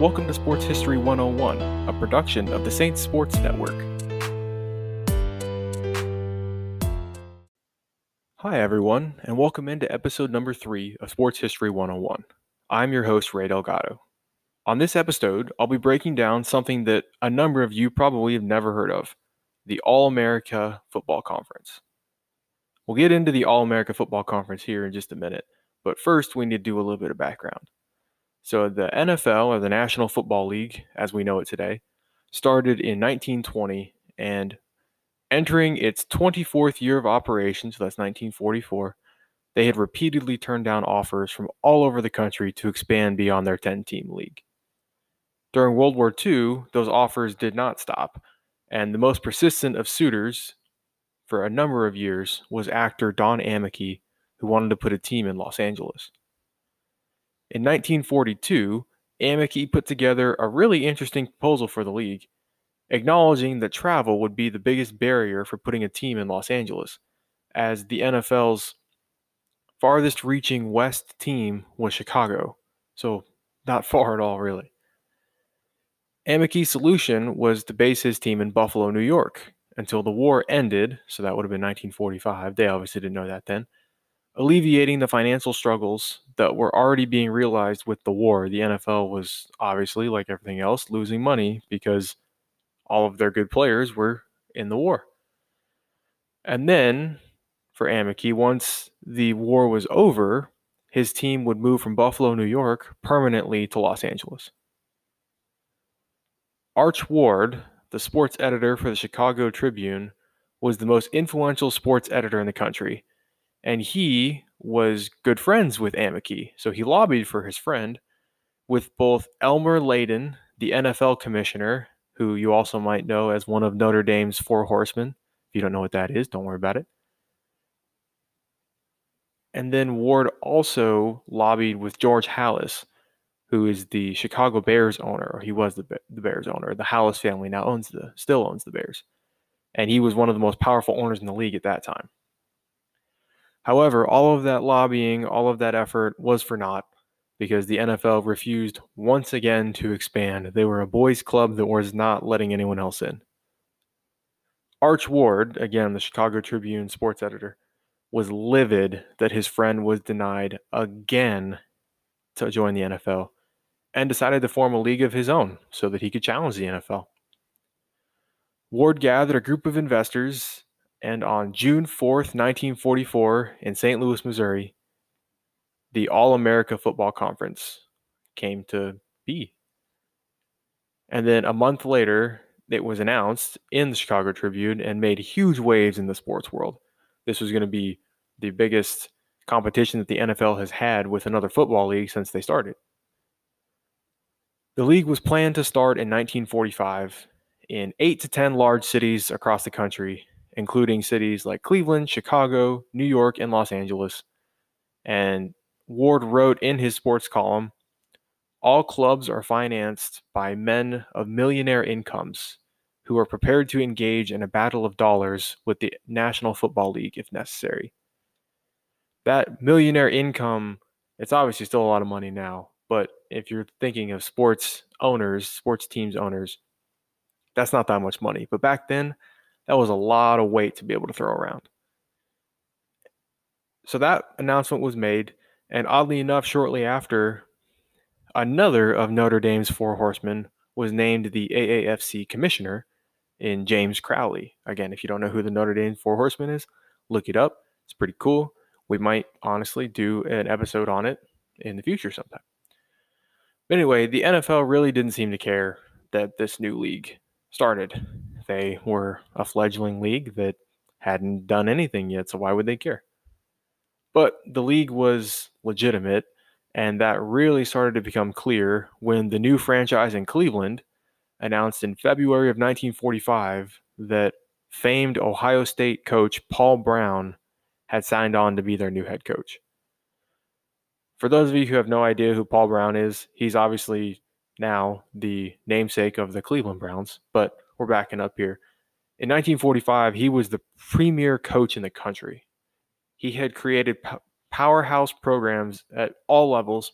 Welcome to Sports History 101, a production of the Saints Sports Network. Hi, everyone, and welcome into episode number three of Sports History 101. I'm your host, Ray Delgado. On this episode, I'll be breaking down something that a number of you probably have never heard of the All America Football Conference. We'll get into the All America Football Conference here in just a minute, but first we need to do a little bit of background. So, the NFL, or the National Football League, as we know it today, started in 1920 and entering its 24th year of operation, so that's 1944, they had repeatedly turned down offers from all over the country to expand beyond their 10 team league. During World War II, those offers did not stop, and the most persistent of suitors for a number of years was actor Don Ameche, who wanted to put a team in Los Angeles. In 1942, Ameche put together a really interesting proposal for the league, acknowledging that travel would be the biggest barrier for putting a team in Los Angeles, as the NFL's farthest reaching West team was Chicago, so not far at all, really. Ameche's solution was to base his team in Buffalo, New York, until the war ended, so that would have been 1945. They obviously didn't know that then. Alleviating the financial struggles that were already being realized with the war, the NFL was obviously, like everything else, losing money because all of their good players were in the war. And then for Ameche, once the war was over, his team would move from Buffalo, New York, permanently to Los Angeles. Arch Ward, the sports editor for the Chicago Tribune, was the most influential sports editor in the country, and he was good friends with Ameche, so he lobbied for his friend with both Elmer Layden, the NFL commissioner, who you also might know as one of Notre Dame's four horsemen. If you don't know what that is, don't worry about it. And then Ward also lobbied with George Halas, who is the Chicago Bears owner, or he was the, the Bears owner. The Halas family now owns the still owns the Bears, and he was one of the most powerful owners in the league at that time. However, all of that lobbying, all of that effort was for naught because the NFL refused once again to expand. They were a boys' club that was not letting anyone else in. Arch Ward, again the Chicago Tribune sports editor, was livid that his friend was denied again to join the NFL and decided to form a league of his own so that he could challenge the NFL. Ward gathered a group of investors, and on June 4th, 1944, in St. Louis, Missouri, the All America Football Conference came to be. And then a month later, it was announced in the Chicago Tribune and made huge waves in the sports world. This was going to be the biggest competition that the NFL has had with another football league since they started. The league was planned to start in 1945 in eight to 10 large cities across the country, including cities like Cleveland, Chicago, New York, and Los Angeles. And Ward wrote in his sports column All clubs are financed by men of millionaire incomes who are prepared to engage in a battle of dollars with the National Football League if necessary. That millionaire income, it's obviously still a lot of money now, but if you're thinking of sports owners, sports teams owners, that's not that much money. But back then, that was a lot of weight to be able to throw around. So that announcement was made, and oddly enough, shortly after, another of Notre Dame's four horsemen was named the AAFC commissioner in James Crowley. Again, if you don't know who the Notre Dame four horsemen is, look it up. It's pretty cool. We might honestly do an episode on it in the future sometime. But anyway, the NFL really didn't seem to care that this new league started. They were a fledgling league that hadn't done anything yet, so why would they care? But the league was legitimate, and that really started to become clear when the new franchise in Cleveland announced in February of 1945 that famed Ohio State coach Paul Brown had signed on to be their new head coach. For those of you who have no idea who Paul Brown is, he's obviously now the namesake of the Cleveland Browns, but we're backing up here. In 1945, he was the premier coach in the country. He had created powerhouse programs at all levels,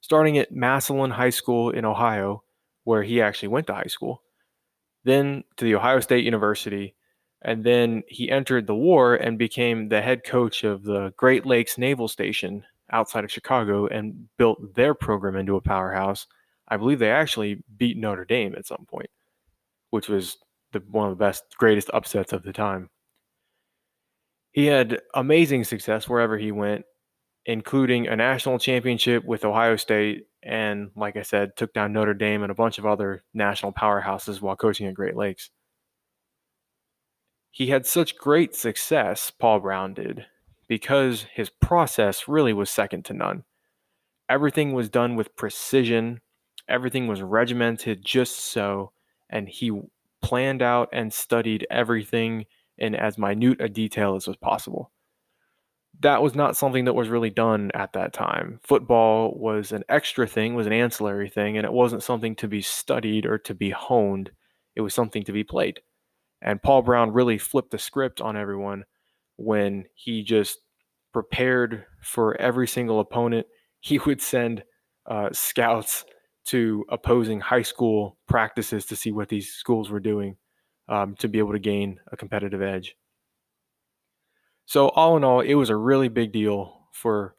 starting at Massillon High School in Ohio, where he actually went to high school, then to the Ohio State University, and then he entered the war and became the head coach of the Great Lakes Naval Station outside of Chicago and built their program into a powerhouse. I believe they actually beat Notre Dame at some point, which was the, one of the best, greatest upsets of the time. He had amazing success wherever he went, including a national championship with Ohio State, and like I said, took down Notre Dame and a bunch of other national powerhouses while coaching at Great Lakes. He had such great success, Paul Brown did, because his process really was second to none. Everything was done with precision, everything was regimented just so, and he planned out and studied everything in as minute a detail as was possible. That was not something that was really done at that time. Football was an extra thing, was an ancillary thing, and it wasn't something to be studied or to be honed. It was something to be played. And Paul Brown really flipped the script on everyone when he just prepared for every single opponent. He would send uh, scouts to opposing high school practices to see what these schools were doing um, to be able to gain a competitive edge. So, all in all, it was a really big deal for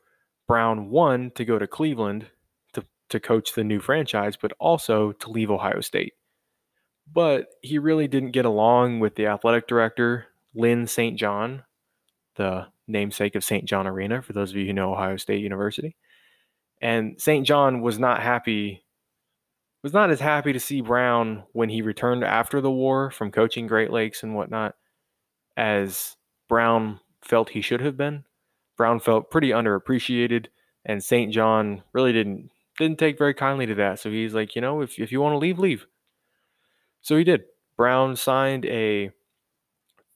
Brown, one, to go to Cleveland to, to coach the new franchise, but also to leave Ohio State. But he really didn't get along with the athletic director, Lynn St. John, the namesake of St. John Arena, for those of you who know Ohio State University. And St. John was not happy, was not as happy to see Brown when he returned after the war from coaching Great Lakes and whatnot as Brown felt he should have been. Brown felt pretty underappreciated, and St. John really didn't didn't take very kindly to that. So he's like, you know, if if you want to leave, leave. So he did. Brown signed a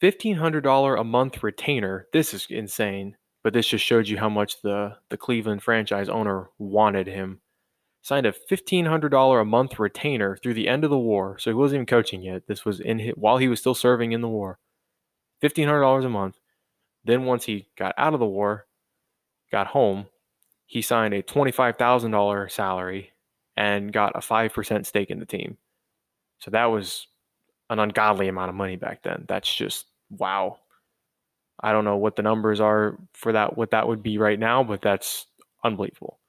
$1,500 a month retainer. This is insane, but this just showed you how much the, the Cleveland franchise owner wanted him. Signed a $1,500 a month retainer through the end of the war. So he wasn't even coaching yet. This was in his, while he was still serving in the war. $1,500 a month. Then once he got out of the war, got home, he signed a $25,000 salary and got a 5% stake in the team. So that was an ungodly amount of money back then. That's just wow. I don't know what the numbers are for that, what that would be right now, but that's unbelievable.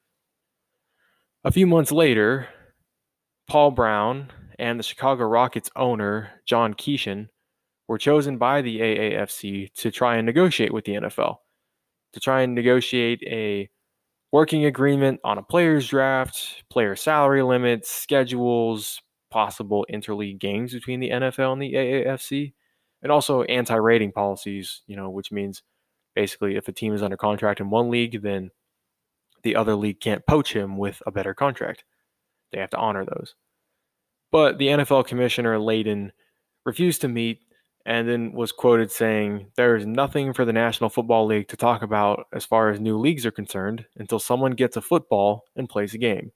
A few months later, Paul Brown and the Chicago Rockets owner, John Keeshin, were chosen by the AAFC to try and negotiate with the NFL, to try and negotiate a working agreement on a player's draft, player salary limits, schedules, possible interleague games between the NFL and the AAFC, and also anti-raiding policies. You know, which means basically if a team is under contract in one league, then the other league can't poach him with a better contract. They have to honor those. But the NFL commissioner Layden refused to meet and then was quoted saying, There is nothing for the National Football League to talk about as far as new leagues are concerned until someone gets a football and plays a game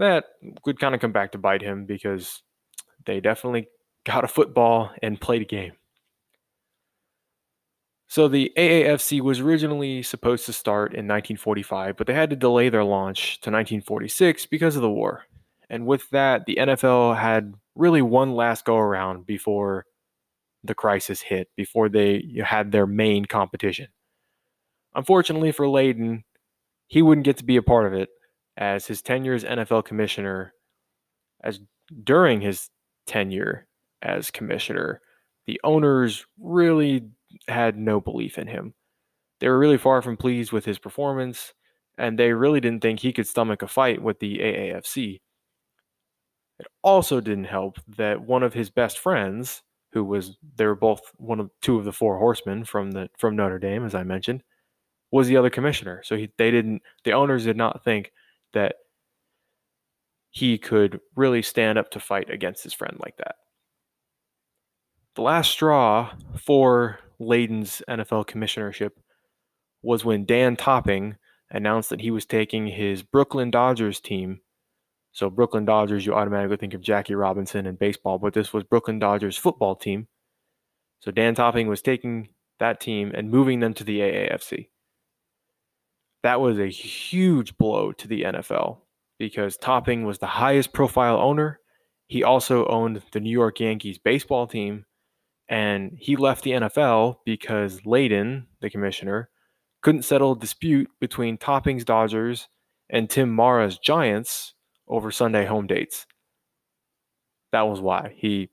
that would kind of come back to bite him because they definitely got a football and played a game. So the AAFC was originally supposed to start in 1945, but they had to delay their launch to 1946 because of the war. And with that, the NFL had really one last go around before the crisis hit, before they had their main competition. Unfortunately for Layden, he wouldn't get to be a part of it as his tenure as NFL commissioner, as during his tenure as commissioner, the owners really had no belief in him. They were really far from pleased with his performance, and they really didn't think he could stomach a fight with the AAFC. It also didn't help that one of his best friends, who was they were both one of two of the four horsemen from the from Notre Dame, as I mentioned, was the other commissioner. So he, they didn't the owners did not think that he could really stand up to fight against his friend like that. The last straw for Layden's NFL commissionership was when Dan Topping announced that he was taking his Brooklyn Dodgers team. So, Brooklyn Dodgers, you automatically think of Jackie Robinson and baseball, but this was Brooklyn Dodgers football team. So, Dan Topping was taking that team and moving them to the AAFC. That was a huge blow to the NFL because Topping was the highest profile owner. He also owned the New York Yankees baseball team, and he left the NFL because Layden, the commissioner, couldn't settle a dispute between Topping's Dodgers and Tim Mara's Giants over Sunday home dates. That was why he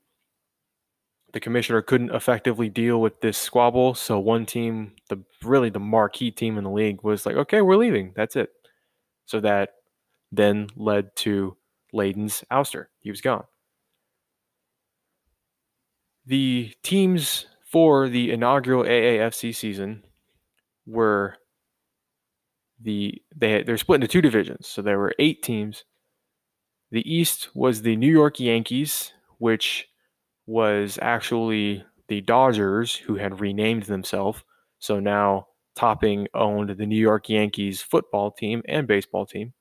the commissioner couldn't effectively deal with this squabble, so one team, the really the marquee team in the league was like, "Okay, we're leaving. That's it." So that then led to Layden's ouster. He was gone. The teams for the inaugural AAFC season were the they they're split into two divisions. So there were eight teams. The East was the New York Yankees, which was actually the Dodgers who had renamed themselves. So now Topping owned the New York Yankees football team and baseball team.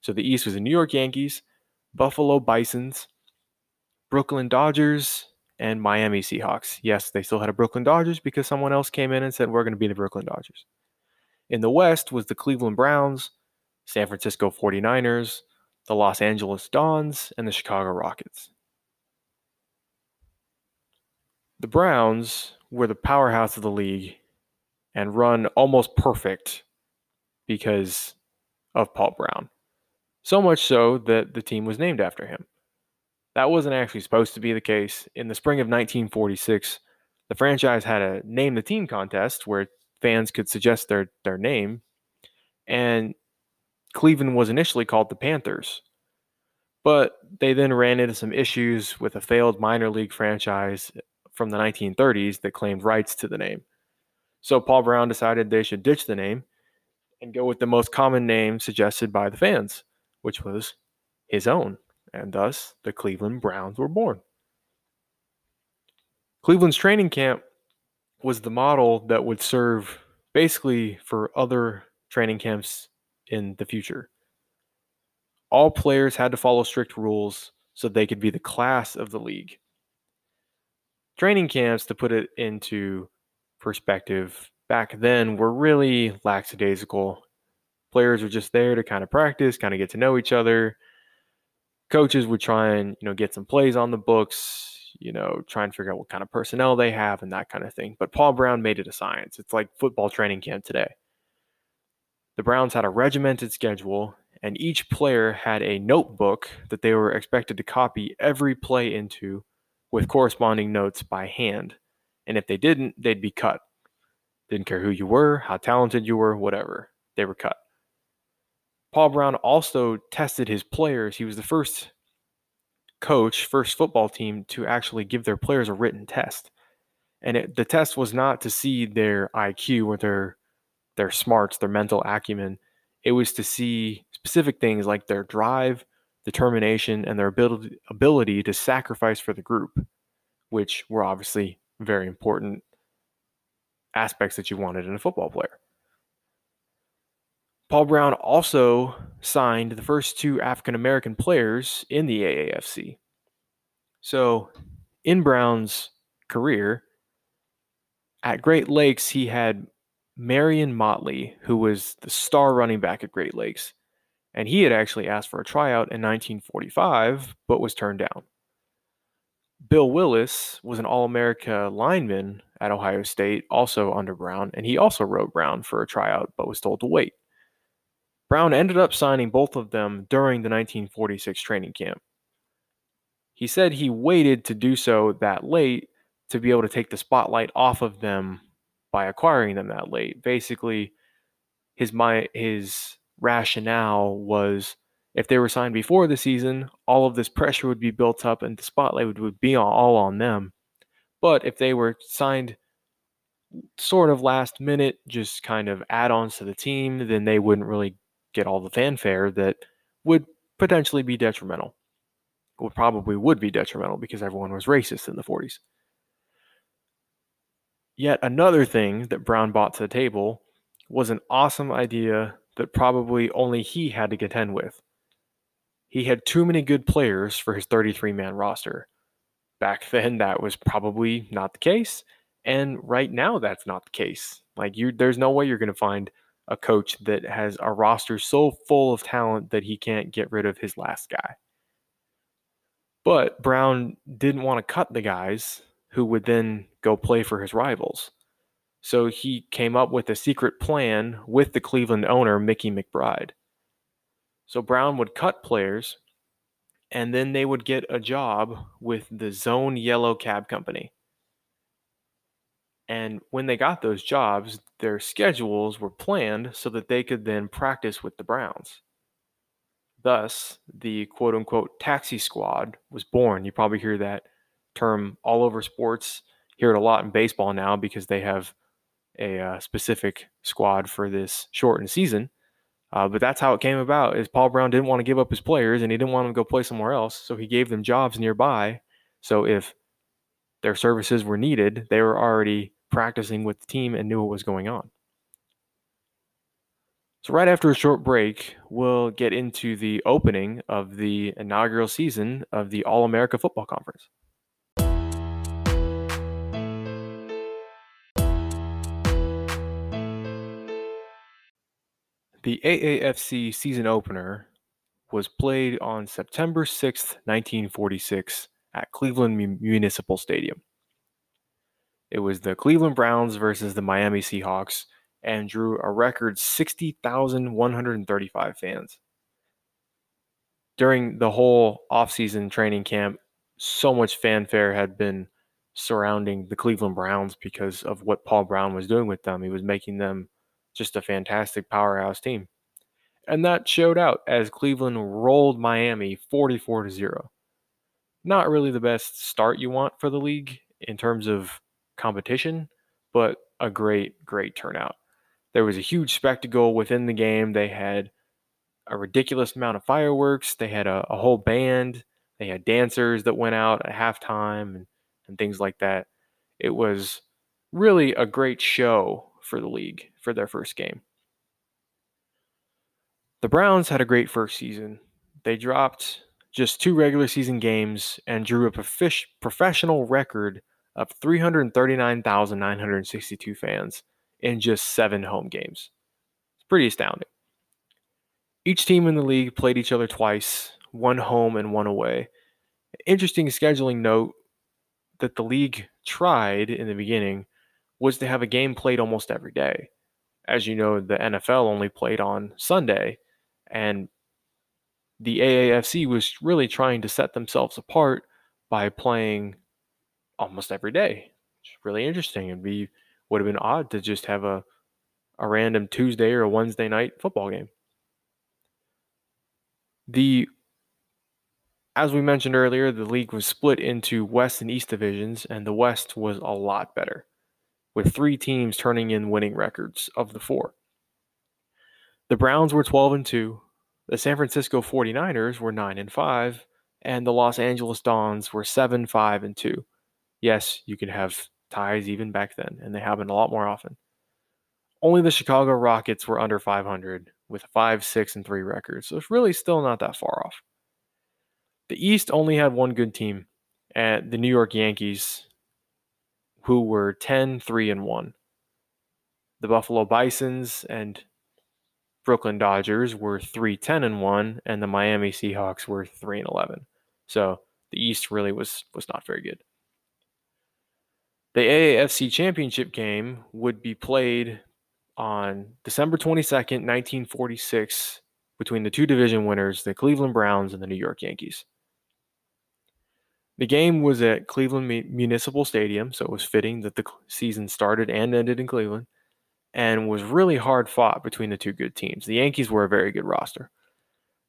So the East was the New York Yankees, Buffalo Bisons, Brooklyn Dodgers, and Miami Seahawks. Yes, they still had a Brooklyn Dodgers because someone else came in and said, We're going to be the Brooklyn Dodgers. In the West was the Cleveland Browns, San Francisco 49ers, the Los Angeles Dons, and the Chicago Rockets. The Browns were the powerhouse of the league and run almost perfect because of Paul Brown. So much so that the team was named after him. That wasn't actually supposed to be the case. In the spring of 1946, the franchise had a name the team contest where fans could suggest their, their name. And Cleveland was initially called the Panthers. But they then ran into some issues with a failed minor league franchise from the 1930s that claimed rights to the name. So Paul Brown decided they should ditch the name and go with the most common name suggested by the fans, which was his own. And thus, the Cleveland Browns were born. Cleveland's training camp was the model that would serve basically for other training camps in the future. All players had to follow strict rules so they could be the class of the league. Training camps, to put it into perspective, back then were really lackadaisical. Players were just there to kind of practice, kind of get to know each other. Coaches would try and, you know, get some plays on the books, you know, try and figure out what kind of personnel they have and that kind of thing. But Paul Brown made it a science. It's like football training camp today. The Browns had a regimented schedule, and each player had a notebook that they were expected to copy every play into with corresponding notes by hand. And if they didn't, they'd be cut. Didn't care who you were, how talented you were, whatever. They were cut. Paul Brown also tested his players. He was the first coach, first football team to actually give their players a written test. And it, the test was not to see their IQ or their their smarts, their mental acumen. It was to see specific things like their drive, determination, and their ability ability to sacrifice for the group, which were obviously very important aspects that you wanted in a football player. Paul Brown also signed the first two African American players in the AAFC. So, in Brown's career, at Great Lakes, he had Marion Motley, who was the star running back at Great Lakes. And he had actually asked for a tryout in 1945, but was turned down. Bill Willis was an All America lineman at Ohio State, also under Brown, and he also wrote Brown for a tryout, but was told to wait. Brown ended up signing both of them during the 1946 training camp. He said he waited to do so that late to be able to take the spotlight off of them by acquiring them that late. Basically, his my his rationale was if they were signed before the season, all of this pressure would be built up and the spotlight would, would be all on them. But if they were signed sort of last minute, just kind of add ons to the team, then they wouldn't really get all the fanfare that would potentially be detrimental. Would probably would be detrimental because everyone was racist in the 40s. Yet another thing that Brown brought to the table was an awesome idea that probably only he had to contend with. He had too many good players for his 33 man roster. Back then, that was probably not the case. And right now, that's not the case. Like, you, there's no way you're going to find a coach that has a roster so full of talent that he can't get rid of his last guy. But Brown didn't want to cut the guys who would then go play for his rivals. So he came up with a secret plan with the Cleveland owner, Mickey McBride. So Brown would cut players and then they would get a job with the Zone Yellow Cab Company. And when they got those jobs, their schedules were planned so that they could then practice with the Browns. Thus, the quote unquote taxi squad was born. You probably hear that term all over sports. Hear it a lot in baseball now because they have a uh, specific squad for this shortened season. Uh, but that's how it came about. Is Paul Brown didn't want to give up his players and he didn't want them to go play somewhere else, so he gave them jobs nearby. So if their services were needed, they were already practicing with the team and knew what was going on. So, right after a short break, we'll get into the opening of the inaugural season of the All America Football Conference. The AAFC season opener was played on September 6, 1946, at Cleveland Municipal Stadium. It was the Cleveland Browns versus the Miami Seahawks and drew a record 60,135 fans. During the whole offseason training camp, so much fanfare had been surrounding the Cleveland Browns because of what Paul Brown was doing with them. He was making them just a fantastic powerhouse team. And that showed out as Cleveland rolled Miami 44 to 0. Not really the best start you want for the league in terms of competition, but a great, great turnout. There was a huge spectacle within the game. They had a ridiculous amount of fireworks. They had a, a whole band. They had dancers that went out at halftime and, and things like that. It was really a great show for the league for their first game. The Browns had a great first season. They dropped just two regular season games and drew a prof- professional record of 339,962 fans in just seven home games. It's pretty astounding. Each team in the league played each other twice, one home and one away. Interesting scheduling note that the league tried in the beginning was to have a game played almost every day. As you know, the NFL only played on Sunday, and the AAFC was really trying to set themselves apart by playing almost every day. It's really interesting. It'd be would have been odd to just have a a random Tuesday or a Wednesday night football game. The as we mentioned earlier, the league was split into West and East divisions, and the West was a lot better, with three teams turning in winning records of the four. The Browns were 12 and 2, the San Francisco 49ers were 9 and 5, and the Los Angeles Dons were 7 5 and 2 yes, you could have ties even back then, and they happened a lot more often. Only the Chicago Rockets were under 500 with 5, 6, and 3 records, so it's really still not that far off. The East only had one good team, at the New York Yankees, who were 10, 3, and 1. The Buffalo Bisons and Brooklyn Dodgers were 3, 10, and 1, and the Miami Seahawks were 3 and 11. So the East really was was not very good. The AAFC Championship game would be played on December 22nd, 1946, between the two division winners, the Cleveland Browns and the New York Yankees. The game was at Cleveland Municipal Stadium, so it was fitting that the season started and ended in Cleveland, and was really hard fought between the two good teams. The Yankees were a very good roster.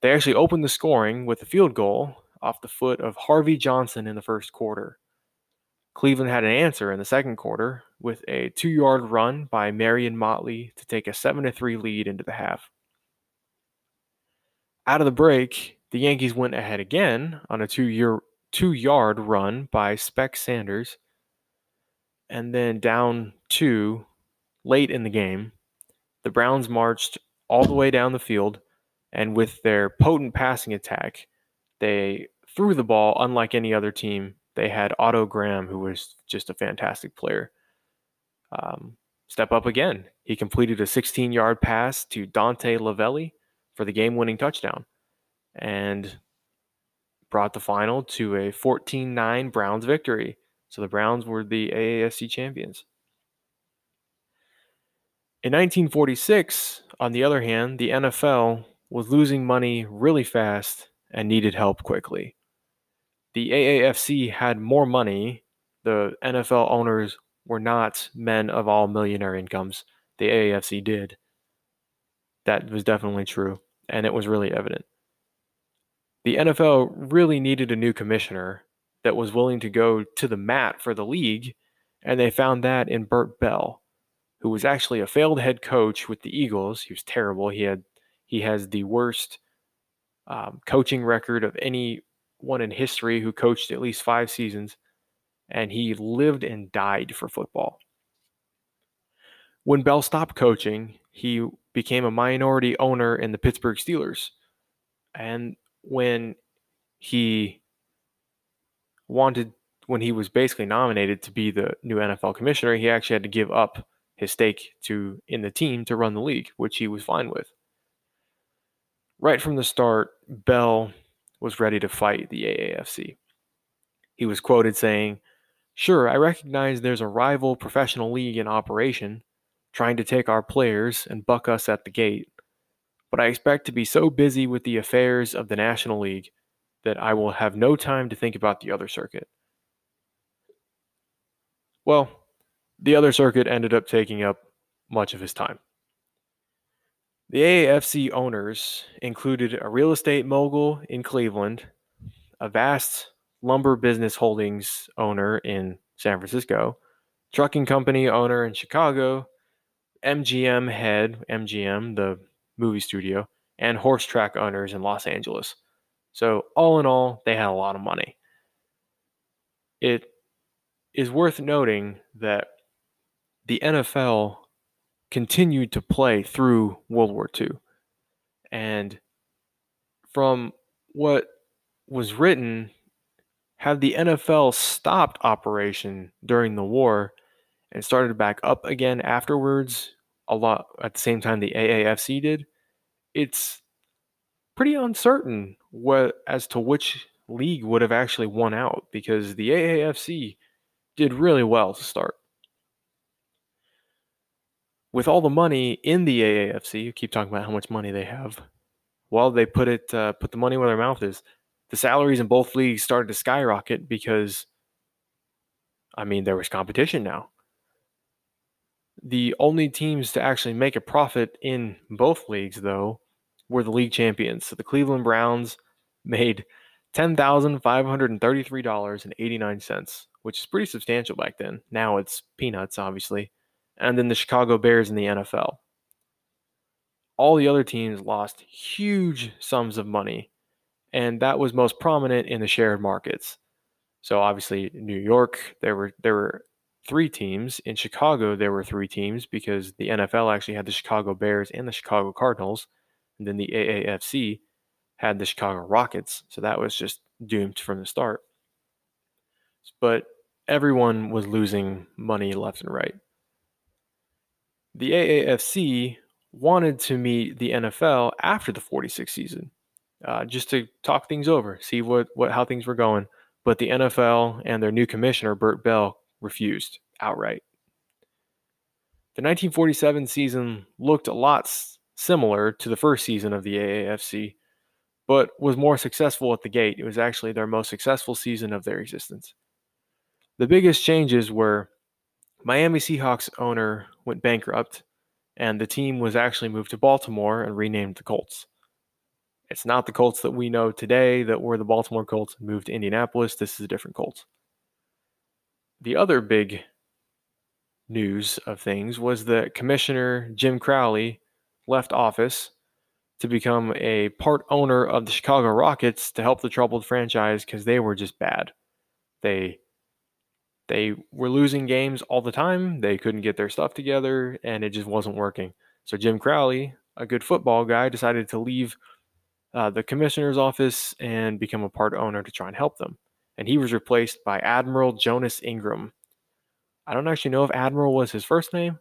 They actually opened the scoring with a field goal off the foot of Harvey Johnson in the first quarter. Cleveland had an answer in the second quarter with a two yard run by Marion Motley to take a 7 3 lead into the half. Out of the break, the Yankees went ahead again on a two yard run by Spec Sanders. And then down two late in the game, the Browns marched all the way down the field, and with their potent passing attack, they threw the ball unlike any other team they had Otto Graham, who was just a fantastic player. Um, step up again. He completed a 16 yard pass to Dante Lavelli for the game winning touchdown and brought the final to a 14 9 Browns victory. So the Browns were the AAFC champions. In 1946, on the other hand, the NFL was losing money really fast and needed help quickly. The AAFC had more money. The NFL owners were not men of all millionaire incomes. The AAFC did. That was definitely true, and it was really evident. The NFL really needed a new commissioner that was willing to go to the mat for the league, and they found that in Bert Bell, who was actually a failed head coach with the Eagles. He was terrible. He had he has the worst um, coaching record of anyone in history who coached at least five seasons, and he lived and died for football. When Bell stopped coaching, he became a minority owner in the Pittsburgh Steelers. And when he wanted, when he was basically nominated to be the new NFL commissioner, he actually had to give up his stake to in the team to run the league, which he was fine with. Right from the start, Bell was ready to fight the AAFC. He was quoted saying, Sure, I recognize there's a rival professional league in operation, trying to take our players and buck us at the gate, but I expect to be so busy with the affairs of the National League that I will have no time to think about the other circuit. Well, the other circuit ended up taking up much of his time. The AAFC owners included a real estate mogul in Cleveland, a vast lumber business holdings owner in San Francisco, trucking company owner in Chicago, MGM head, MGM, the movie studio, and horse track owners in Los Angeles. So, all in all, they had a lot of money. It is worth noting that the NFL continued to play through World War II. And from what was written, had the NFL stopped operation during the war and started back up again afterwards, a lot at the same time the AAFC did, it's pretty uncertain what as to which league would have actually won out because the AAFC did really well to start with all the money in the AAFC, you keep talking about how much money they have. Well, they put it uh, put the money where their mouth is. The salaries in both leagues started to skyrocket because, I mean, there was competition now. The only teams to actually make a profit in both leagues, though, were the league champions. So the Cleveland Browns made ten thousand five hundred and thirty-three dollars and eighty-nine cents, which is pretty substantial back then. Now it's peanuts, obviously and then the Chicago Bears in the NFL. All the other teams lost huge sums of money, and that was most prominent in the shared markets. So obviously, New York, there were there were three teams. In Chicago, there were three teams because the NFL actually had the Chicago Bears and the Chicago Cardinals, and then the AAFC had the Chicago Rockets. So that was just doomed from the start. But everyone was losing money left and right the AAFC wanted to meet the NFL after the 46th season, uh, just to talk things over, see what, what how things were going. But the NFL and their new commissioner, Bert Bell, refused outright. The 1947 season looked a lot similar to the first season of the AAFC, but was more successful at the gate. It was actually their most successful season of their existence. The biggest changes were Miami Seahawks owner went bankrupt, and the team was actually moved to Baltimore and renamed the Colts. It's not the Colts that we know today that were the Baltimore Colts and moved to Indianapolis. This is a different Colts. The other big news of things was that Commissioner Jim Crowley left office to become a part owner of the Chicago Rockets to help the troubled franchise because they were just bad. They they were losing games all the time. They couldn't get their stuff together, and it just wasn't working. So Jim Crowley, a good football guy, decided to leave uh, the commissioner's office and become a part owner to try and help them. And he was replaced by Admiral Jonas Ingram. I don't actually know if Admiral was his first name,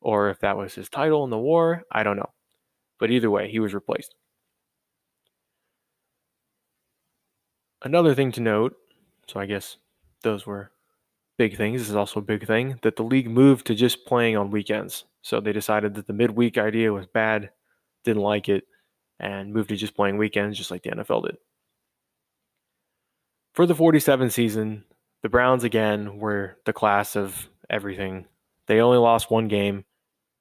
or if that was his title in the war. I don't know. But either way, he was replaced. Another thing to note, so I guess those were big things. This is also a big thing that the league moved to just playing on weekends. So they decided that the midweek idea was bad, didn't like it, and moved to just playing weekends, just like the NFL did. For the 47 season, the Browns again were the class of everything. They only lost one game.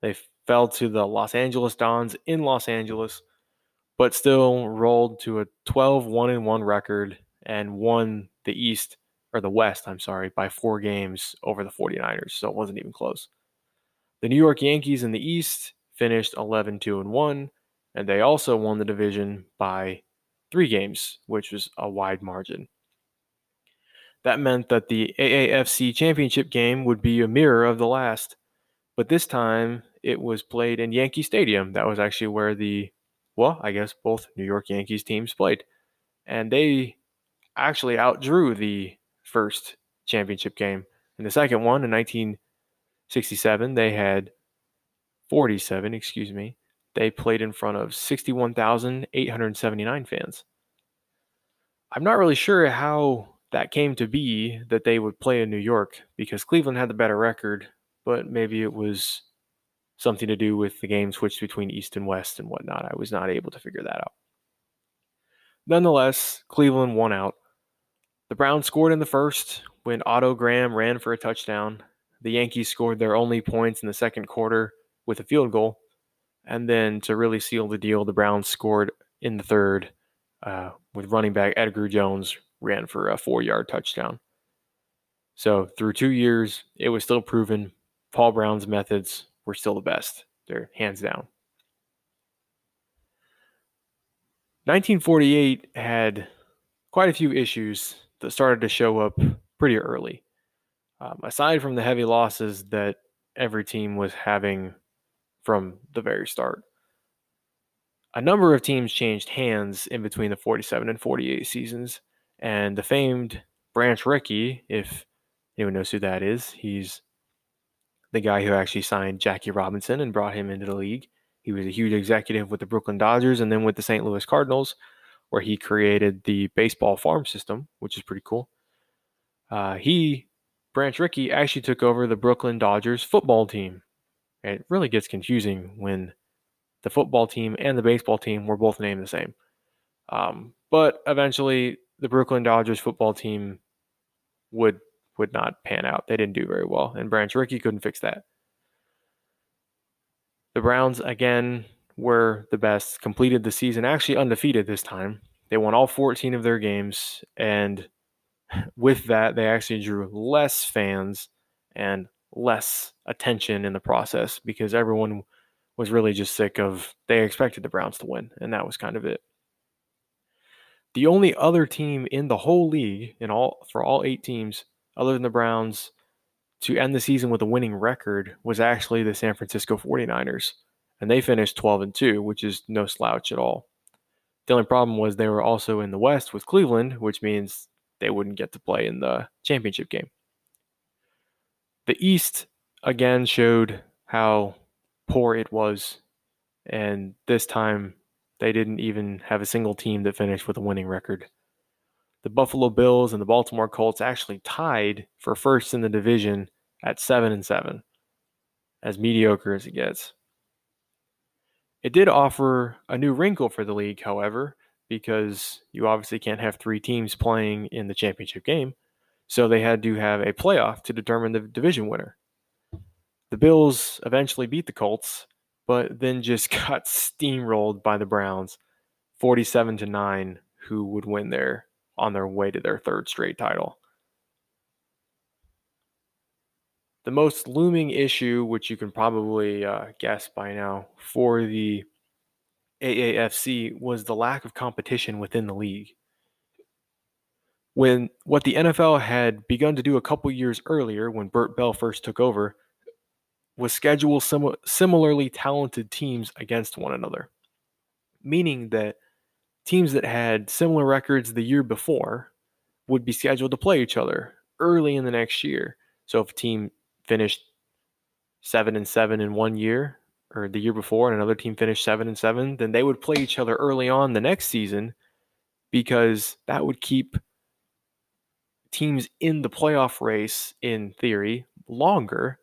They fell to the Los Angeles Dons in Los Angeles, but still rolled to a 12 1 1 record and won the East or the West, I'm sorry, by four games over the 49ers. So it wasn't even close. The New York Yankees in the East finished 11 2 and 1, and they also won the division by three games, which was a wide margin. That meant that the AAFC championship game would be a mirror of the last, but this time it was played in Yankee Stadium. That was actually where the, well, I guess both New York Yankees teams played. And they actually outdrew the first championship game. In the second one in 1967, they had 47, excuse me. They played in front of 61,879 fans. I'm not really sure how that came to be that they would play in New York because Cleveland had the better record, but maybe it was something to do with the game switched between East and West and whatnot. I was not able to figure that out. Nonetheless, Cleveland won out the Browns scored in the first when Otto Graham ran for a touchdown. The Yankees scored their only points in the second quarter with a field goal. And then to really seal the deal, the Browns scored in the third uh, with running back Edgar Jones ran for a four yard touchdown. So through two years, it was still proven Paul Brown's methods were still the best. They're hands down. 1948 had quite a few issues that started to show up pretty early. Um, aside from the heavy losses that every team was having from the very start, a number of teams changed hands in between the 47 and 48 seasons. And the famed Branch Rickey, if anyone knows who that is, he's the guy who actually signed Jackie Robinson and brought him into the league. He was a huge executive with the Brooklyn Dodgers and then with the St. Louis Cardinals where he created the baseball farm system, which is pretty cool. Uh, he, Branch Rickey, actually took over the Brooklyn Dodgers football team. It really gets confusing when the football team and the baseball team were both named the same. Um, but eventually, the Brooklyn Dodgers football team would would not pan out. They didn't do very well, and Branch Rickey couldn't fix that. The Browns again were the best, completed the season actually undefeated this time. They won all 14 of their games, and with that, they actually drew less fans and less attention in the process because everyone was really just sick of they expected the Browns to win, and that was kind of it. The only other team in the whole league, in all for all eight teams, other than the Browns, to end the season with a winning record was actually the San Francisco 49ers and they finished 12 and 2, which is no slouch at all. The only problem was they were also in the West with Cleveland, which means they wouldn't get to play in the championship game. The East again showed how poor it was, and this time they didn't even have a single team that finished with a winning record. The Buffalo Bills and the Baltimore Colts actually tied for first in the division at 7 and 7, as mediocre as it gets. It did offer a new wrinkle for the league, however, because you obviously can't have three teams playing in the championship game. So they had to have a playoff to determine the division winner. The Bills eventually beat the Colts, but then just got steamrolled by the Browns 47 to 9, who would win there on their way to their third straight title. The most looming issue, which you can probably uh, guess by now, for the AAFC was the lack of competition within the league. When what the NFL had begun to do a couple years earlier, when Bert Bell first took over, was schedule sim- similarly talented teams against one another, meaning that teams that had similar records the year before would be scheduled to play each other early in the next year. So if a team finished seven and seven in one year, or the year before, and another team finished seven and seven, then they would play each other early on the next season because that would keep teams in the playoff race, in theory, longer,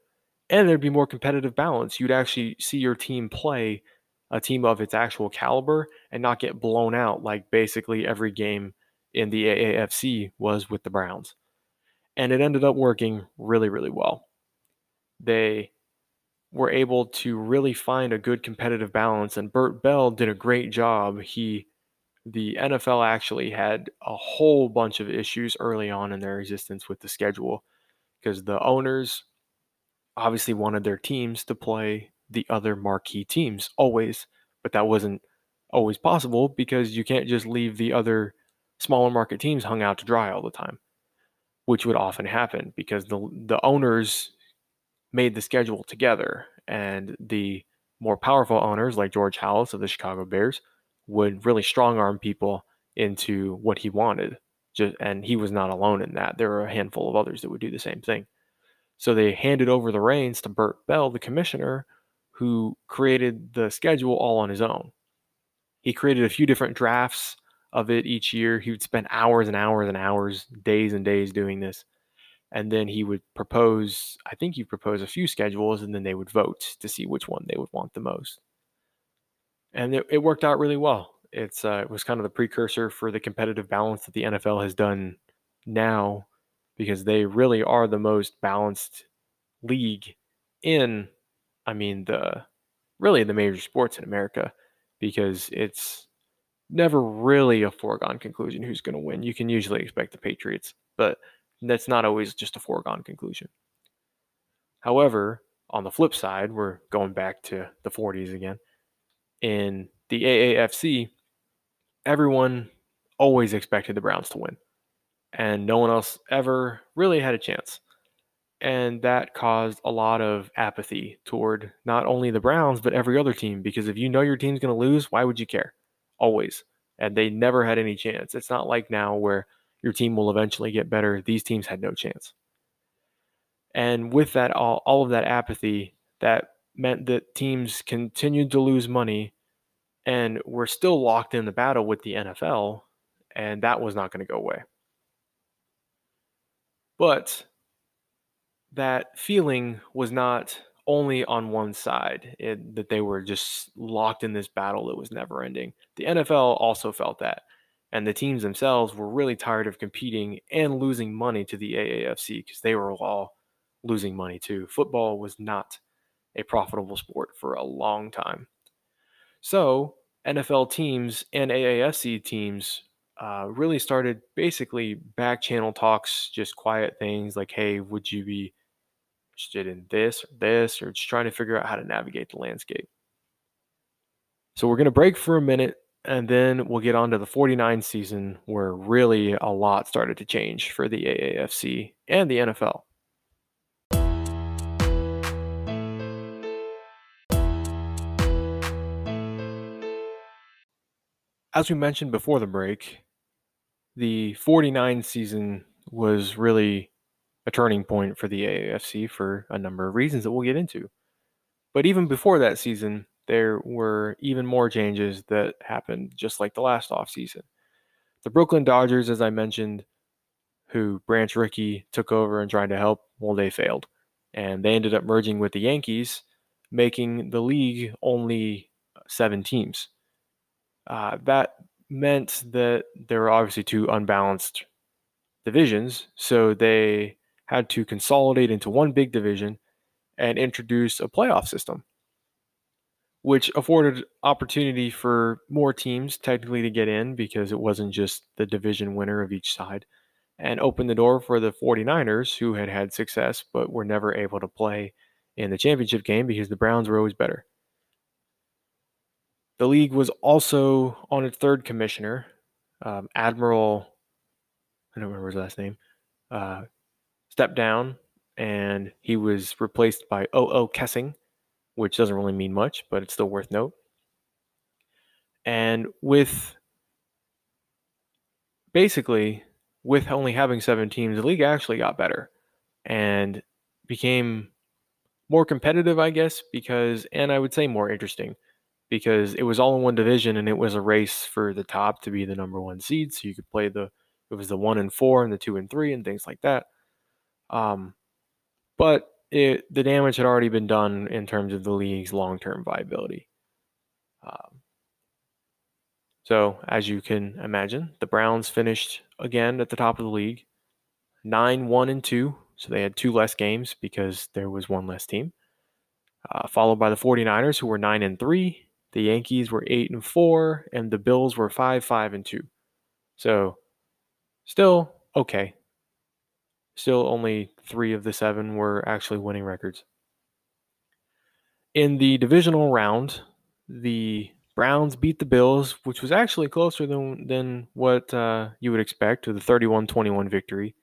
and there'd be more competitive balance. You'd actually see your team play a team of its actual caliber and not get blown out like basically every game in the AAFC was with the Browns. And it ended up working really, really well. They were able to really find a good competitive balance, and Bert Bell did a great job. He the NFL actually had a whole bunch of issues early on in their existence with the schedule because the owners obviously wanted their teams to play the other marquee teams always, but that wasn't always possible because you can't just leave the other smaller market teams hung out to dry all the time, which would often happen because the the owners made the schedule together and the more powerful owners like George Halas of the Chicago Bears would really strong arm people into what he wanted. Just, and he was not alone in that. There were a handful of others that would do the same thing. So they handed over the reins to Bert Bell, the commissioner, who created the schedule all on his own. He created a few different drafts of it each year. He would spend hours and hours and hours, days and days doing this. And then he would propose, I think he proposed a few schedules, and then they would vote to see which one they would want the most and it, it worked out really well. It's uh, it was kind of the precursor for the competitive balance that the NFL has done now, because they really are the most balanced league in, I mean the really the major sports in America, because it's never really a foregone conclusion who's going to win. You can usually expect the Patriots, but that's not always just a foregone conclusion. However, on the flip side, we're going back to the 40s again in the AAFC, everyone always expected the Browns to win, and no one else ever really had a chance. And that caused a lot of apathy toward not only the Browns, but every other team. Because if you know your team's going to lose, why would you care? Always. And they never had any chance. It's not like now where your team will eventually get better. These teams had no chance. And with that, all, all of that apathy, that meant that teams continued to lose money and we're still locked in the battle with the NFL, and that was not going to go away. But that feeling was not only on one side, it, that they were just locked in this battle that was never ending. The NFL also felt that. And the teams themselves were really tired of competing and losing money to the AAFC because they were all losing money too. Football was not a profitable sport for a long time. So NFL teams and AAFC teams uh, really started basically back channel talks, just quiet things like, hey, would you be interested in this or this, or just trying to figure out how to navigate the landscape. So we're going to break for a minute and then we'll get on to the 49 season where really a lot started to change for the AAFC and the NFL. as we mentioned before the break, the 49 season was really a turning point for the AAFC for a number of reasons that we'll get into. But even before that season, there were even more changes that happened just like the last offseason. The Brooklyn Dodgers, as I mentioned, who Branch Rickey took over and tried to help, well, they failed. And they ended up merging with the Yankees, making the league only seven teams. Uh, that meant that there were obviously two unbalanced divisions, so they had to consolidate into one big division and introduce a playoff system, which afforded opportunity for more teams technically to get in because it wasn't just the division winner of each side, and opened the door for the 49ers, who had had success but were never able to play in the championship game because the Browns were always better. The league was also on its third commissioner, um, Admiral, I don't remember his last name, uh, stepped down and he was replaced by O.O. Kessing, which doesn't really mean much, but it's still worth note. And with basically, with only having seven teams, the league actually got better and became more competitive, I guess, because, and I would say more interesting because it was all in one division and it was a race for the top to be the number one seed. So you could play the, it was the one and four and the two and three and things like that. Um, but it, the damage had already been done in terms of the league's long term viability. Um, so, as you can imagine, the Browns finished again at the top of the league, 9 1 and 2. So they had two less games because there was one less team. Uh, followed by the 49ers, who were 9 and 3. The Yankees were 8 and 4. And the Bills were 5 5 and 2. So, still okay. Still, only three of the seven were actually winning records. In the divisional round, the Browns beat the Bills, which was actually closer than than what uh, you would expect with a 31-21 victory.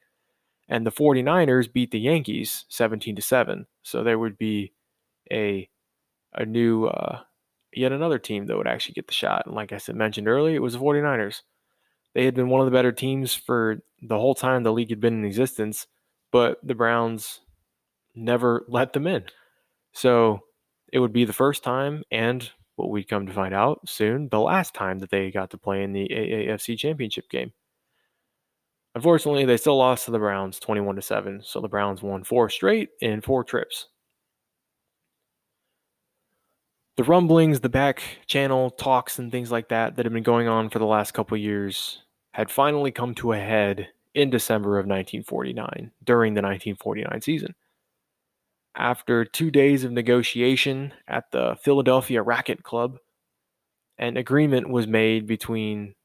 And the 49ers beat the Yankees 17 to 7. So there would be a a new uh, yet another team that would actually get the shot. And like I said mentioned earlier, it was the 49ers. They had been one of the better teams for the whole time the league had been in existence, but the Browns never let them in. So it would be the first time and what we'd come to find out soon, the last time that they got to play in the AAFC Championship game. Unfortunately, they still lost to the Browns 21 to 7, so the Browns won four straight in four trips. The rumblings, the back channel talks and things like that that have been going on for the last couple years had finally come to a head in December of 1949 during the 1949 season after two days of negotiation at the Philadelphia Racquet Club, an agreement was made between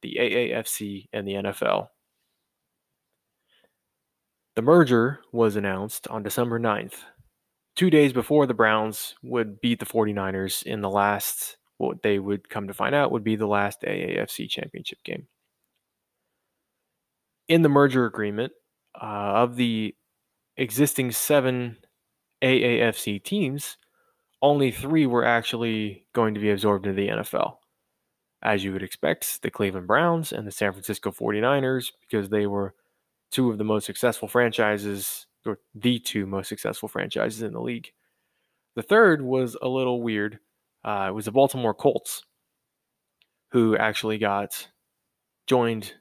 the AAFC and the NFL. The merger was announced on December 9th, two days before the Browns would beat the 49ers in the last, what they would come to find out would be the last AAFC championship game. In the merger agreement, uh, of the existing seven AAFC teams, only three were actually going to be absorbed into the NFL. As you would expect, the Cleveland Browns and the San Francisco 49ers, because they were two of the most successful franchises, or the two most successful franchises in the league. The third was a little weird. Uh, it was the Baltimore Colts, who actually got joined,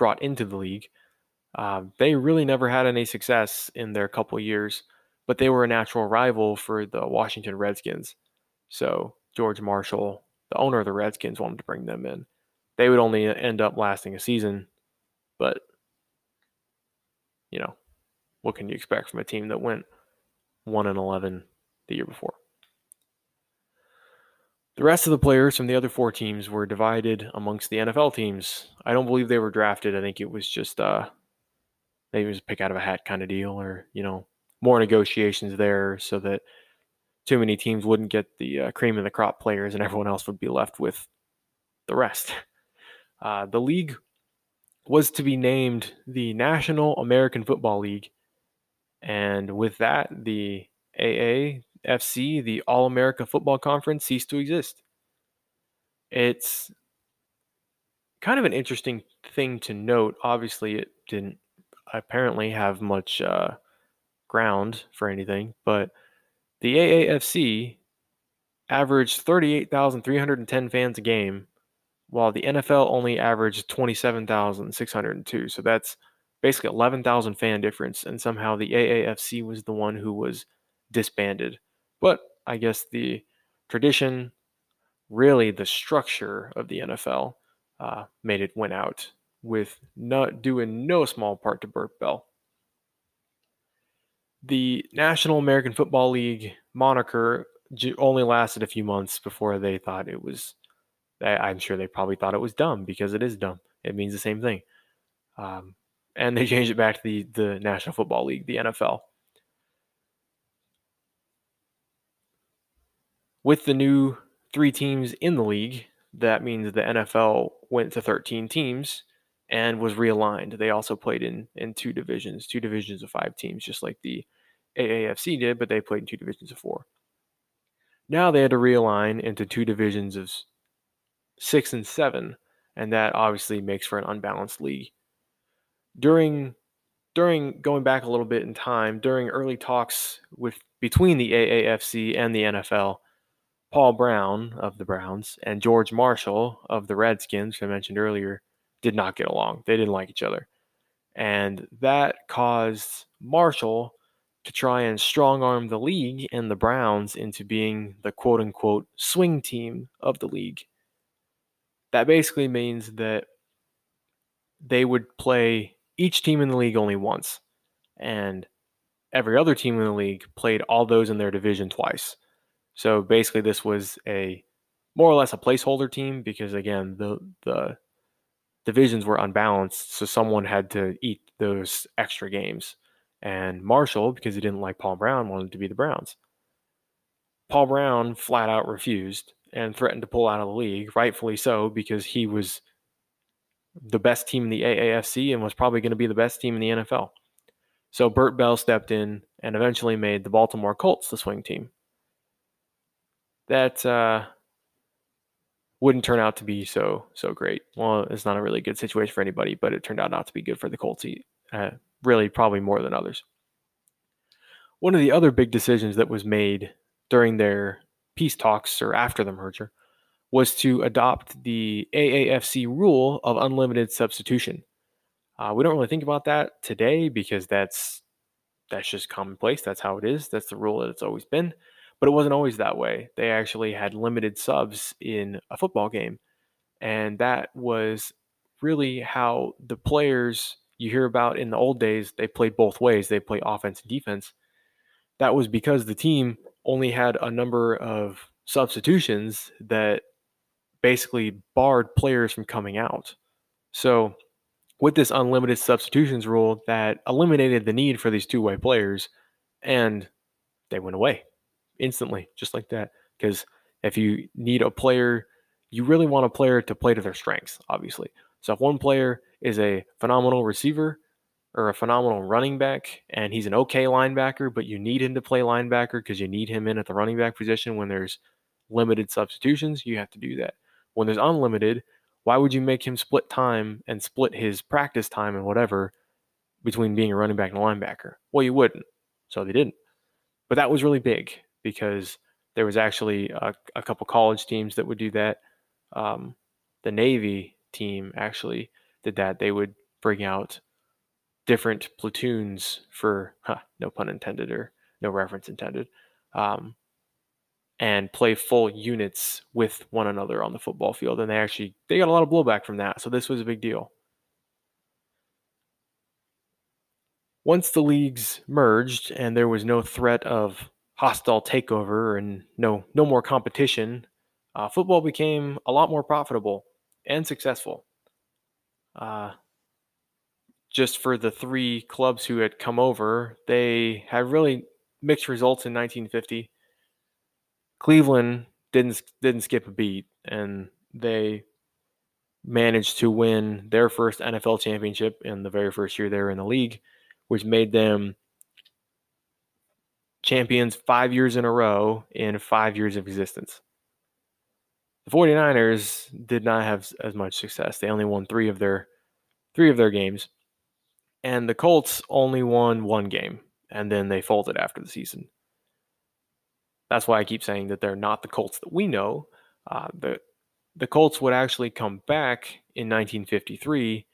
brought into the league. Uh, they really never had any success in their couple years but they were a natural rival for the Washington Redskins. So George Marshall, the owner of the Redskins, wanted to bring them in. They would only end up lasting a season, but you know, what can you expect from a team that went 1 and 11 the year before? The rest of the players from the other four teams were divided amongst the NFL teams. I don't believe they were drafted. I think it was just uh maybe it was a pick out of a hat kind of deal or, you know, more negotiations there so that too many teams wouldn't get the uh, cream of the crop players and everyone else would be left with the rest. Uh, the league was to be named the National American Football League. And with that, the AAFC, the All America Football Conference, ceased to exist. It's kind of an interesting thing to note. Obviously, it didn't apparently have much uh, ground for anything, but the AAFC averaged 38,310 fans a game, while the NFL only averaged 27,602. So that's basically 11,000 fan difference, and somehow the AAFC was the one who was disbanded. But I guess the tradition, really the structure of the NFL, uh, made it went out with not doing no small part to Bert Bell the National American Football League moniker only lasted a few months before they thought it was. I'm sure they probably thought it was dumb because it is dumb. It means the same thing. Um, and they changed it back to the, the National Football League, the NFL. With the new three teams in the league, that means the NFL went to 13 teams and was realigned. They also played in in two divisions, two divisions of five teams, just like the AAFC did, but they played in two divisions of four. Now they had to realign into two divisions of six and seven, and that obviously makes for an unbalanced league. During during going back a little bit in time, during early talks with between the AAFC and the NFL, Paul Brown of the Browns and George Marshall of the Redskins, I mentioned earlier, did not get along. They didn't like each other. And that caused Marshall to try and strong arm the league and the Browns into being the quote unquote swing team of the league. That basically means that they would play each team in the league only once, and every other team in the league played all those in their division twice. So basically, this was a more or less a placeholder team because again, the the divisions were unbalanced, so someone had to eat those extra games. And Marshall, because he didn't like Paul Brown, wanted to be the Browns. Paul Brown flat out refused and threatened to pull out of the league, rightfully so, because he was the best team in the AAFC and was probably going to be the best team in the NFL. So Bert Bell stepped in and eventually made the Baltimore Colts the swing team. That uh, wouldn't turn out to be so so great. Well, it's not a really good situation for anybody, but it turned out not to be good for the Colts. Uh, really, probably more than others. One of the other big decisions that was made during their peace talks or after the merger was to adopt the AAFC rule of unlimited substitution. Uh, we don't really think about that today because that's that's just commonplace. That's how it is. That's the rule that it's always been. But it wasn't always that way. They actually had limited subs in a football game, and that was really how the players you hear about in the old days they played both ways. They play offense and defense. That was because the team only had a number of substitutions that basically barred players from coming out. So, with this unlimited substitutions rule, that eliminated the need for these two way players, and they went away instantly, just like that. Because if you need a player, you really want a player to play to their strengths, obviously. So, if one player is a phenomenal receiver or a phenomenal running back and he's an okay linebacker, but you need him to play linebacker because you need him in at the running back position when there's limited substitutions, you have to do that when there's unlimited, why would you make him split time and split his practice time and whatever between being a running back and a linebacker? Well, you wouldn't. So they didn't. But that was really big because there was actually a, a couple college teams that would do that. Um, the Navy team actually did that. They would bring out different platoons for, huh, no pun intended or no reference intended, um, and play full units with one another on the football field. And they actually they got a lot of blowback from that. So this was a big deal. Once the leagues merged and there was no threat of hostile takeover and no no more competition, uh, football became a lot more profitable and successful. Uh, just for the three clubs who had come over, they had really mixed results in 1950. Cleveland didn't didn't skip a beat, and they managed to win their first NFL championship in the very first year they were in the league, which made them champions five years in a row in five years of existence. The 49ers did not have as much success. They only won three of their three of their games. And the Colts only won one game, and then they folded after the season. That's why I keep saying that they're not the Colts that we know. Uh, the the Colts would actually come back in 1953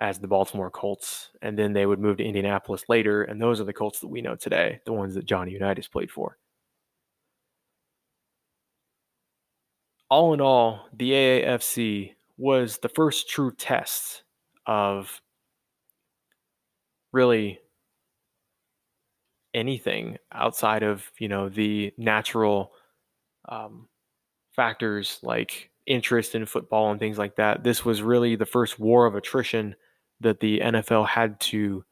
as the Baltimore Colts, and then they would move to Indianapolis later, and those are the Colts that we know today, the ones that Johnny Unitas played for. All in all, the AAFC was the first true test of really anything outside of you know the natural um, factors like interest in football and things like that. This was really the first war of attrition that the NFL had to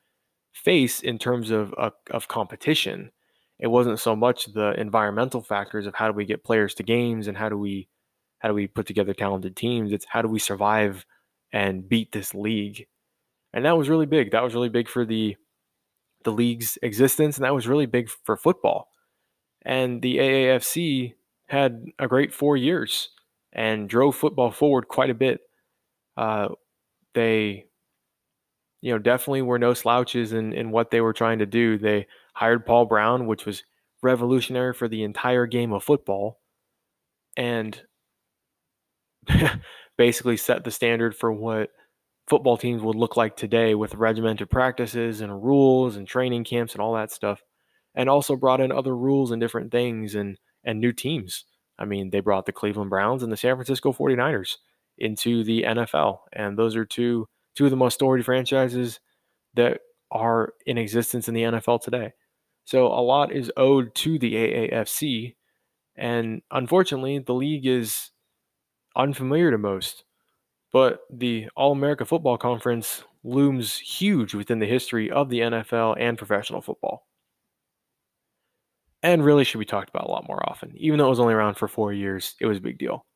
face in terms of uh, of competition. It wasn't so much the environmental factors of how do we get players to games and how do we how do we put together talented teams. It's how do we survive and beat this league. And that was really big. That was really big for the the league's existence, and that was really big for football. And the AAFC had a great four years and drove football forward quite a bit. Uh, they, you know, definitely were no slouches in, in what they were trying to do. They hired Paul Brown, which was revolutionary for the entire game of football and basically set the standard for what football teams would look like today with regimented practices and rules and training camps and all that stuff and also brought in other rules and different things and and new teams i mean they brought the cleveland browns and the san francisco 49ers into the nfl and those are two two of the most storied franchises that are in existence in the nfl today so a lot is owed to the aafc and unfortunately the league is unfamiliar to most but the All America Football Conference looms huge within the history of the NFL and professional football. And really should be talked about a lot more often. Even though it was only around for four years, it was a big deal.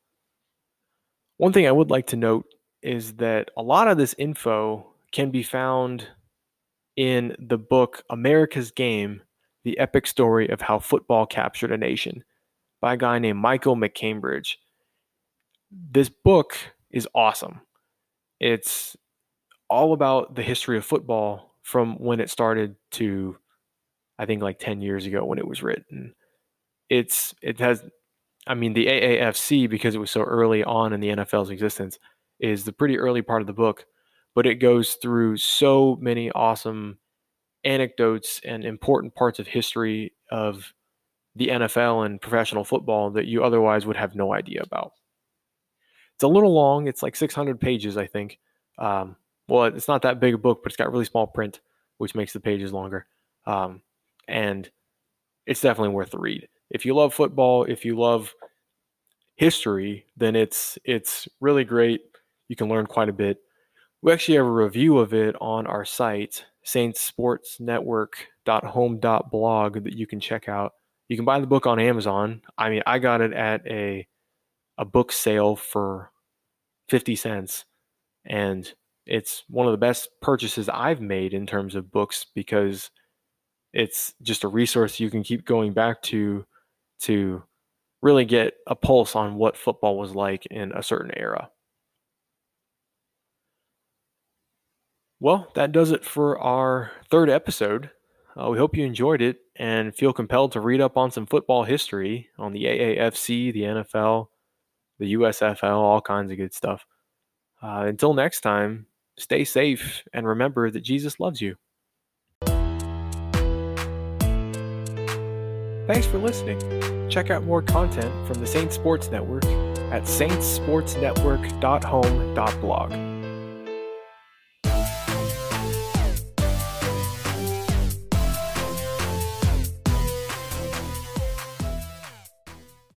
One thing I would like to note is that a lot of this info can be found in the book America's Game The Epic Story of How Football Captured a Nation by a guy named Michael MacCambridge. This book is awesome. It's all about the history of football from when it started to I think like 10 years ago when it was written. It's it has I mean the AAFC because it was so early on in the NFL's existence is the pretty early part of the book, but it goes through so many awesome anecdotes and important parts of history of the NFL and professional football that you otherwise would have no idea about. It's a little long. It's like 600 pages, I think. Um, well, it's not that big a book, but it's got really small print, which makes the pages longer. Um, and it's definitely worth the read. If you love football, if you love history, then it's it's really great. You can learn quite a bit. We actually have a review of it on our site, saintsportsnetwork.home.blog that you can check out. You can buy the book on Amazon. I mean, I got it at a a book sale for 50 cents. And it's one of the best purchases I've made in terms of books because it's just a resource you can keep going back to to really get a pulse on what football was like in a certain era. Well, that does it for our third episode. Uh, we hope you enjoyed it and feel compelled to read up on some football history on the AAFC, the NFL, the USFL, all kinds of good stuff. Uh, until next time, stay safe and remember that Jesus loves you. Thanks for listening. Check out more content from the Saints Sports Network at saintsportsnetwork.home.blog.